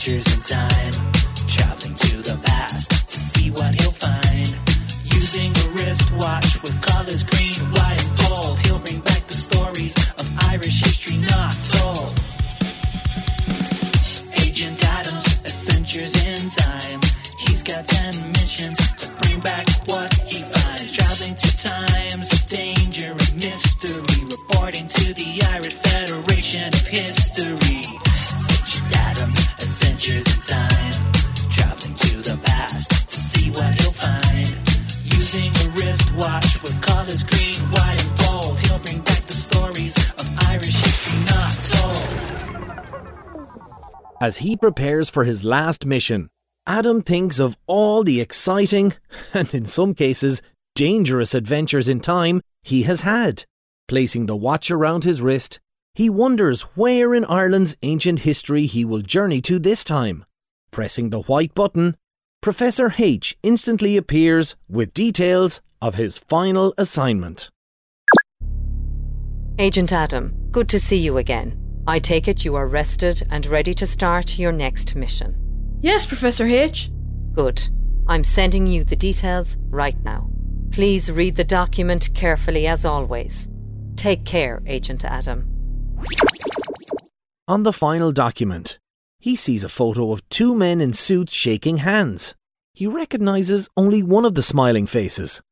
adventures in time. Traveling to the past to see what he'll find. Using a wristwatch with colors green, white, and gold. He'll bring back the stories of Irish history not told. Agent Adams, adventures in time. He's got ten missions to bring back what he finds. Traveling through times of danger and mystery. Reporting to the Irish Federation of History. Adventures in time. Traveling to the past to see what he'll find. Using a wristwatch with colors green, white, and gold. He'll bring back the stories of Irish history not told. As he prepares for his last mission, Adam thinks of all the exciting, and in some cases, dangerous adventures in time he has had. Placing the watch around his wrist, he wonders where in Ireland's ancient history he will journey to this time. Pressing the white button, Professor H instantly appears with details of his final assignment. Agent Adam, good to see you again. I take it you are rested and ready to start your next mission. Yes, Professor H. Good. I'm sending you the details right now. Please read the document carefully as always. Take care, Agent Adam. On the final document, he sees a photo of two men in suits shaking hands. He recognises only one of the smiling faces,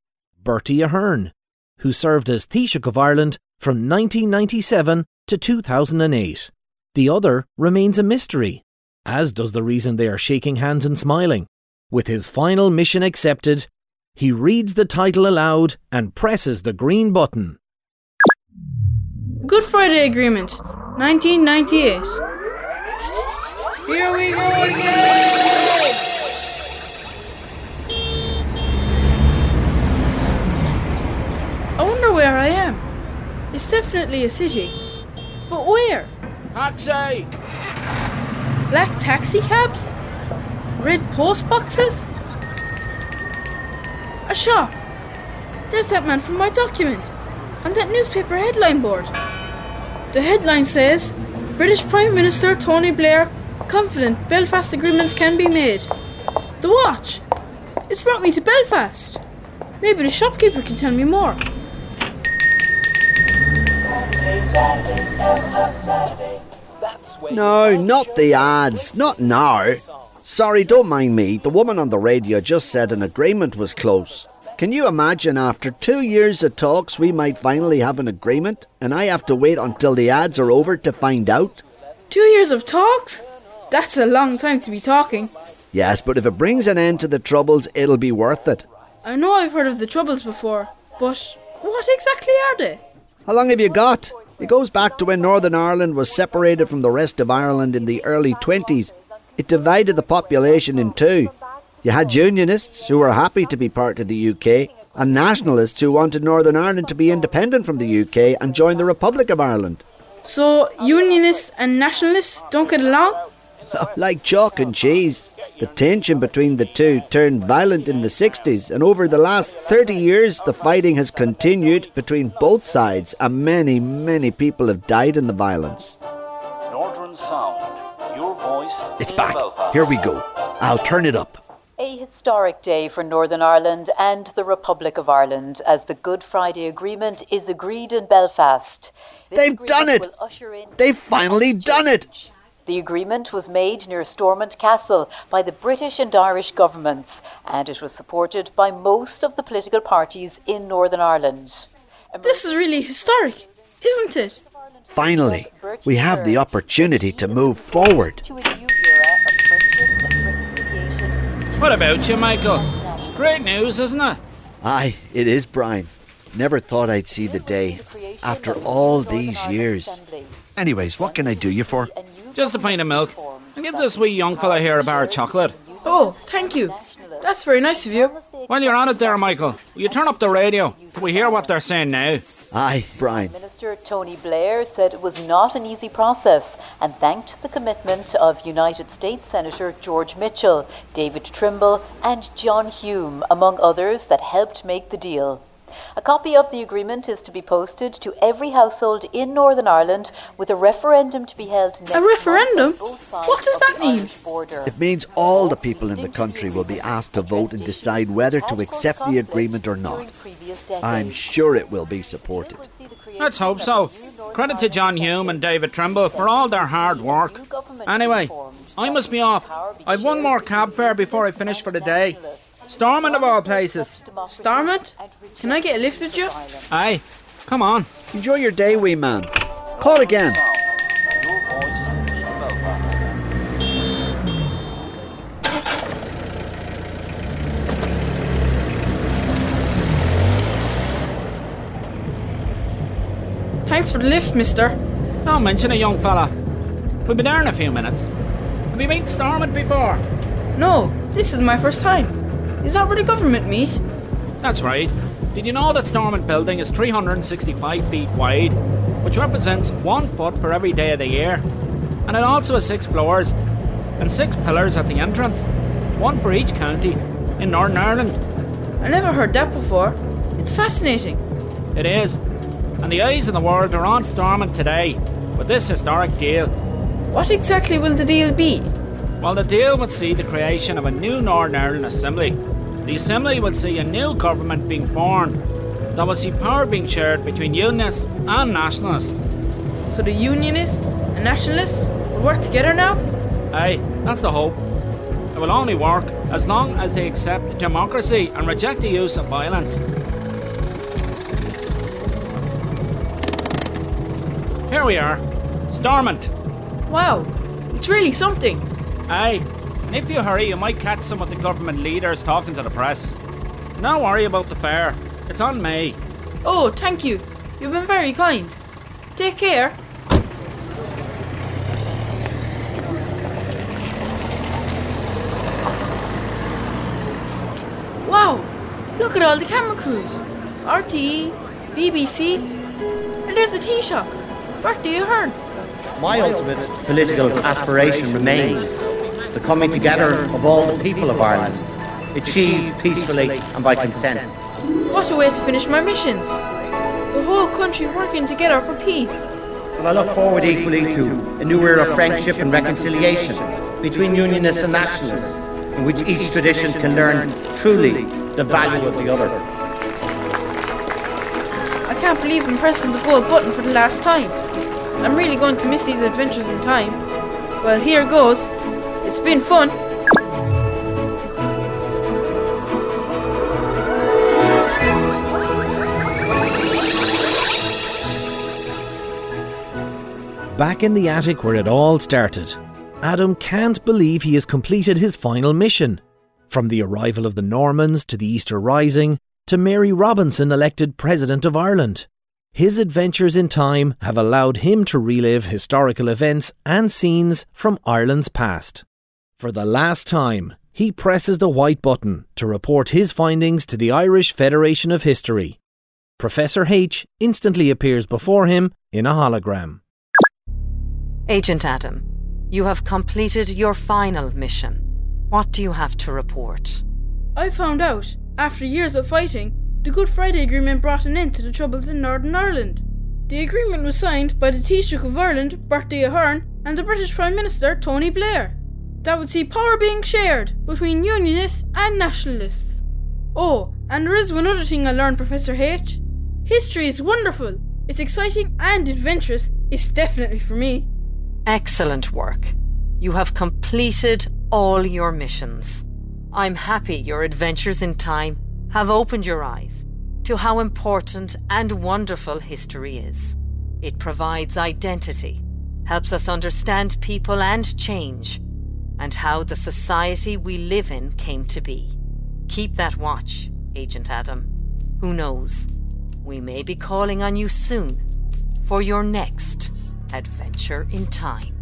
Bertie Ahern, who served as Taoiseach of Ireland from 1997 to 2008. The other remains a mystery, as does the reason they are shaking hands and smiling. With his final mission accepted, he reads the title aloud and presses the green button. Good Friday Agreement, 1998. Here we go again! I wonder where I am. It's definitely a city. But where? Taxi! Black taxi cabs? Red post boxes? A shop. There's that man from my document. On that newspaper headline board. The headline says British Prime Minister Tony Blair confident Belfast agreements can be made. The watch. It's brought me to Belfast. Maybe the shopkeeper can tell me more. No, not the ads. Not now. Sorry, don't mind me. The woman on the radio just said an agreement was close. Can you imagine after two years of talks we might finally have an agreement and I have to wait until the ads are over to find out? Two years of talks? That's a long time to be talking. Yes, but if it brings an end to the troubles, it'll be worth it. I know I've heard of the Troubles before, but what exactly are they? How long have you got? It goes back to when Northern Ireland was separated from the rest of Ireland in the early 20s. It divided the population in two. You had Unionists who were happy to be part of the UK, and Nationalists who wanted Northern Ireland to be independent from the UK and join the Republic of Ireland. So, Unionists and Nationalists don't get along? like chalk and cheese. The tension between the two turned violent in the 60s, and over the last 30 years, the fighting has continued between both sides, and many, many people have died in the violence. Northern Sound, your voice. It's back. Here we go. I'll turn it up. A historic day for Northern Ireland and the Republic of Ireland as the Good Friday Agreement is agreed in Belfast. This They've done it! usher in They've finally done it! The agreement was made near Stormont Castle by the British and Irish governments, and it was supported by most of the political parties in Northern Ireland. This is really historic, isn't it? Finally, we have the opportunity to move forward. What about you, Michael? Great news, isn't it? Aye, it is, Brian. Never thought I'd see the day after all these years. Anyways, what can I do you for? Just a pint of milk. And give this wee young fella here a bar of chocolate. Oh, thank you. That's very nice of you. While you're on it there, Michael, will you turn up the radio? Can we hear what they're saying now? Aye, Brian. Minister Tony Blair said it was not an easy process and thanked the commitment of United States Senator George Mitchell, David Trimble, and John Hume, among others, that helped make the deal. A copy of the agreement is to be posted to every household in Northern Ireland with a referendum to be held next A referendum? month on both sides What does that mean? It means all the people in the country will be asked to vote and decide whether to accept the agreement or not. I'm sure it will be supported. Let's hope so. Credit to John Hume and David Trimble for all their hard work. Anyway, I must be off. I've one more cab fare before I finish for the day. Stormont of all places. Stormont? Can I get a lift with you? Aye, come on. Enjoy your day, wee man. Call again. Your voice in Belfast. Thanks for the lift, mister. Don't mention it, young fella. We'll be there in a few minutes. Have you been to Stormont before? No, this is my first time. Is that where the government meet? That's right. Did you know that Stormont building is 365 feet wide, which represents one foot for every day of the year? And it also has six floors and six pillars at the entrance, one for each county in Northern Ireland. I never heard that before. It's fascinating. It is. And the eyes of the world are on Stormont today with this historic deal. What exactly will the deal be? Well, the deal would see the creation of a new Northern Ireland Assembly. The Assembly would see a new government being formed that would see power being shared between Unionists and Nationalists. So the Unionists and Nationalists will work together now? Aye, that's the hope. It will only work as long as they accept democracy and reject the use of violence. Here we are, Stormont. Wow, it's really something. Aye, and if you hurry, you might catch some of the government leaders talking to the press. Don't worry about the fare, it's on me. Oh, thank you. You've been very kind. Take care. Wow, look at all the camera crews. RTE, BBC, and there's the Taoiseach, Bertie Ahern. My ultimate political aspiration remains the coming together of all the people of Ireland, achieved peacefully and by consent. What a way to finish my missions. The whole country working together for peace. But I look forward equally to a new era of friendship and reconciliation between Unionists and Nationalists, in which each tradition can learn truly the value of the other. I can't believe I'm pressing the gold button for the last time. I'm really going to miss these adventures in time. Well, here goes. It's been fun. Back in the attic where it all started, Adam can't believe he has completed his final mission. From the arrival of the Normans to the Easter Rising to Mary Robinson elected President of Ireland. His adventures in time have allowed him to relive historical events and scenes from Ireland's past. For the last time, he presses the white button to report his findings to the Irish Federation of History. Professor H instantly appears before him in a hologram. Agent Adam, you have completed your final mission. What do you have to report? I found out, after years of fighting, the Good Friday Agreement brought an end to the troubles in Northern Ireland. The agreement was signed by the Taoiseach of Ireland, Bertie Ahern, and the British Prime Minister, Tony Blair. That would see power being shared between Unionists and Nationalists. Oh, and there is one other thing I learned, Professor H. History is wonderful. It's exciting and adventurous. It's definitely for me. Excellent work. You have completed all your missions. I'm happy your adventures in time have opened your eyes to how important and wonderful history is. It provides identity, helps us understand people and change, and how the society we live in came to be. Keep that watch, Agent Adam. Who knows? We may be calling on you soon for your next adventure in time.